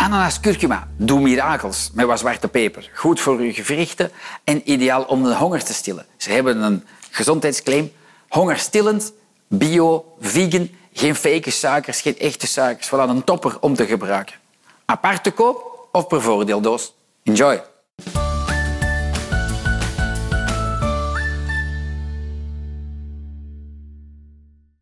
Ananas curcuma, doe mirakels met wat zwarte peper. Goed voor uw gewrichten en ideaal om de honger te stillen. Ze hebben een gezondheidsclaim. Hongerstillend, bio, vegan, geen fake suikers, geen echte suikers. Voilà, een topper om te gebruiken. Apart te koop of per voordeeldoos. Enjoy!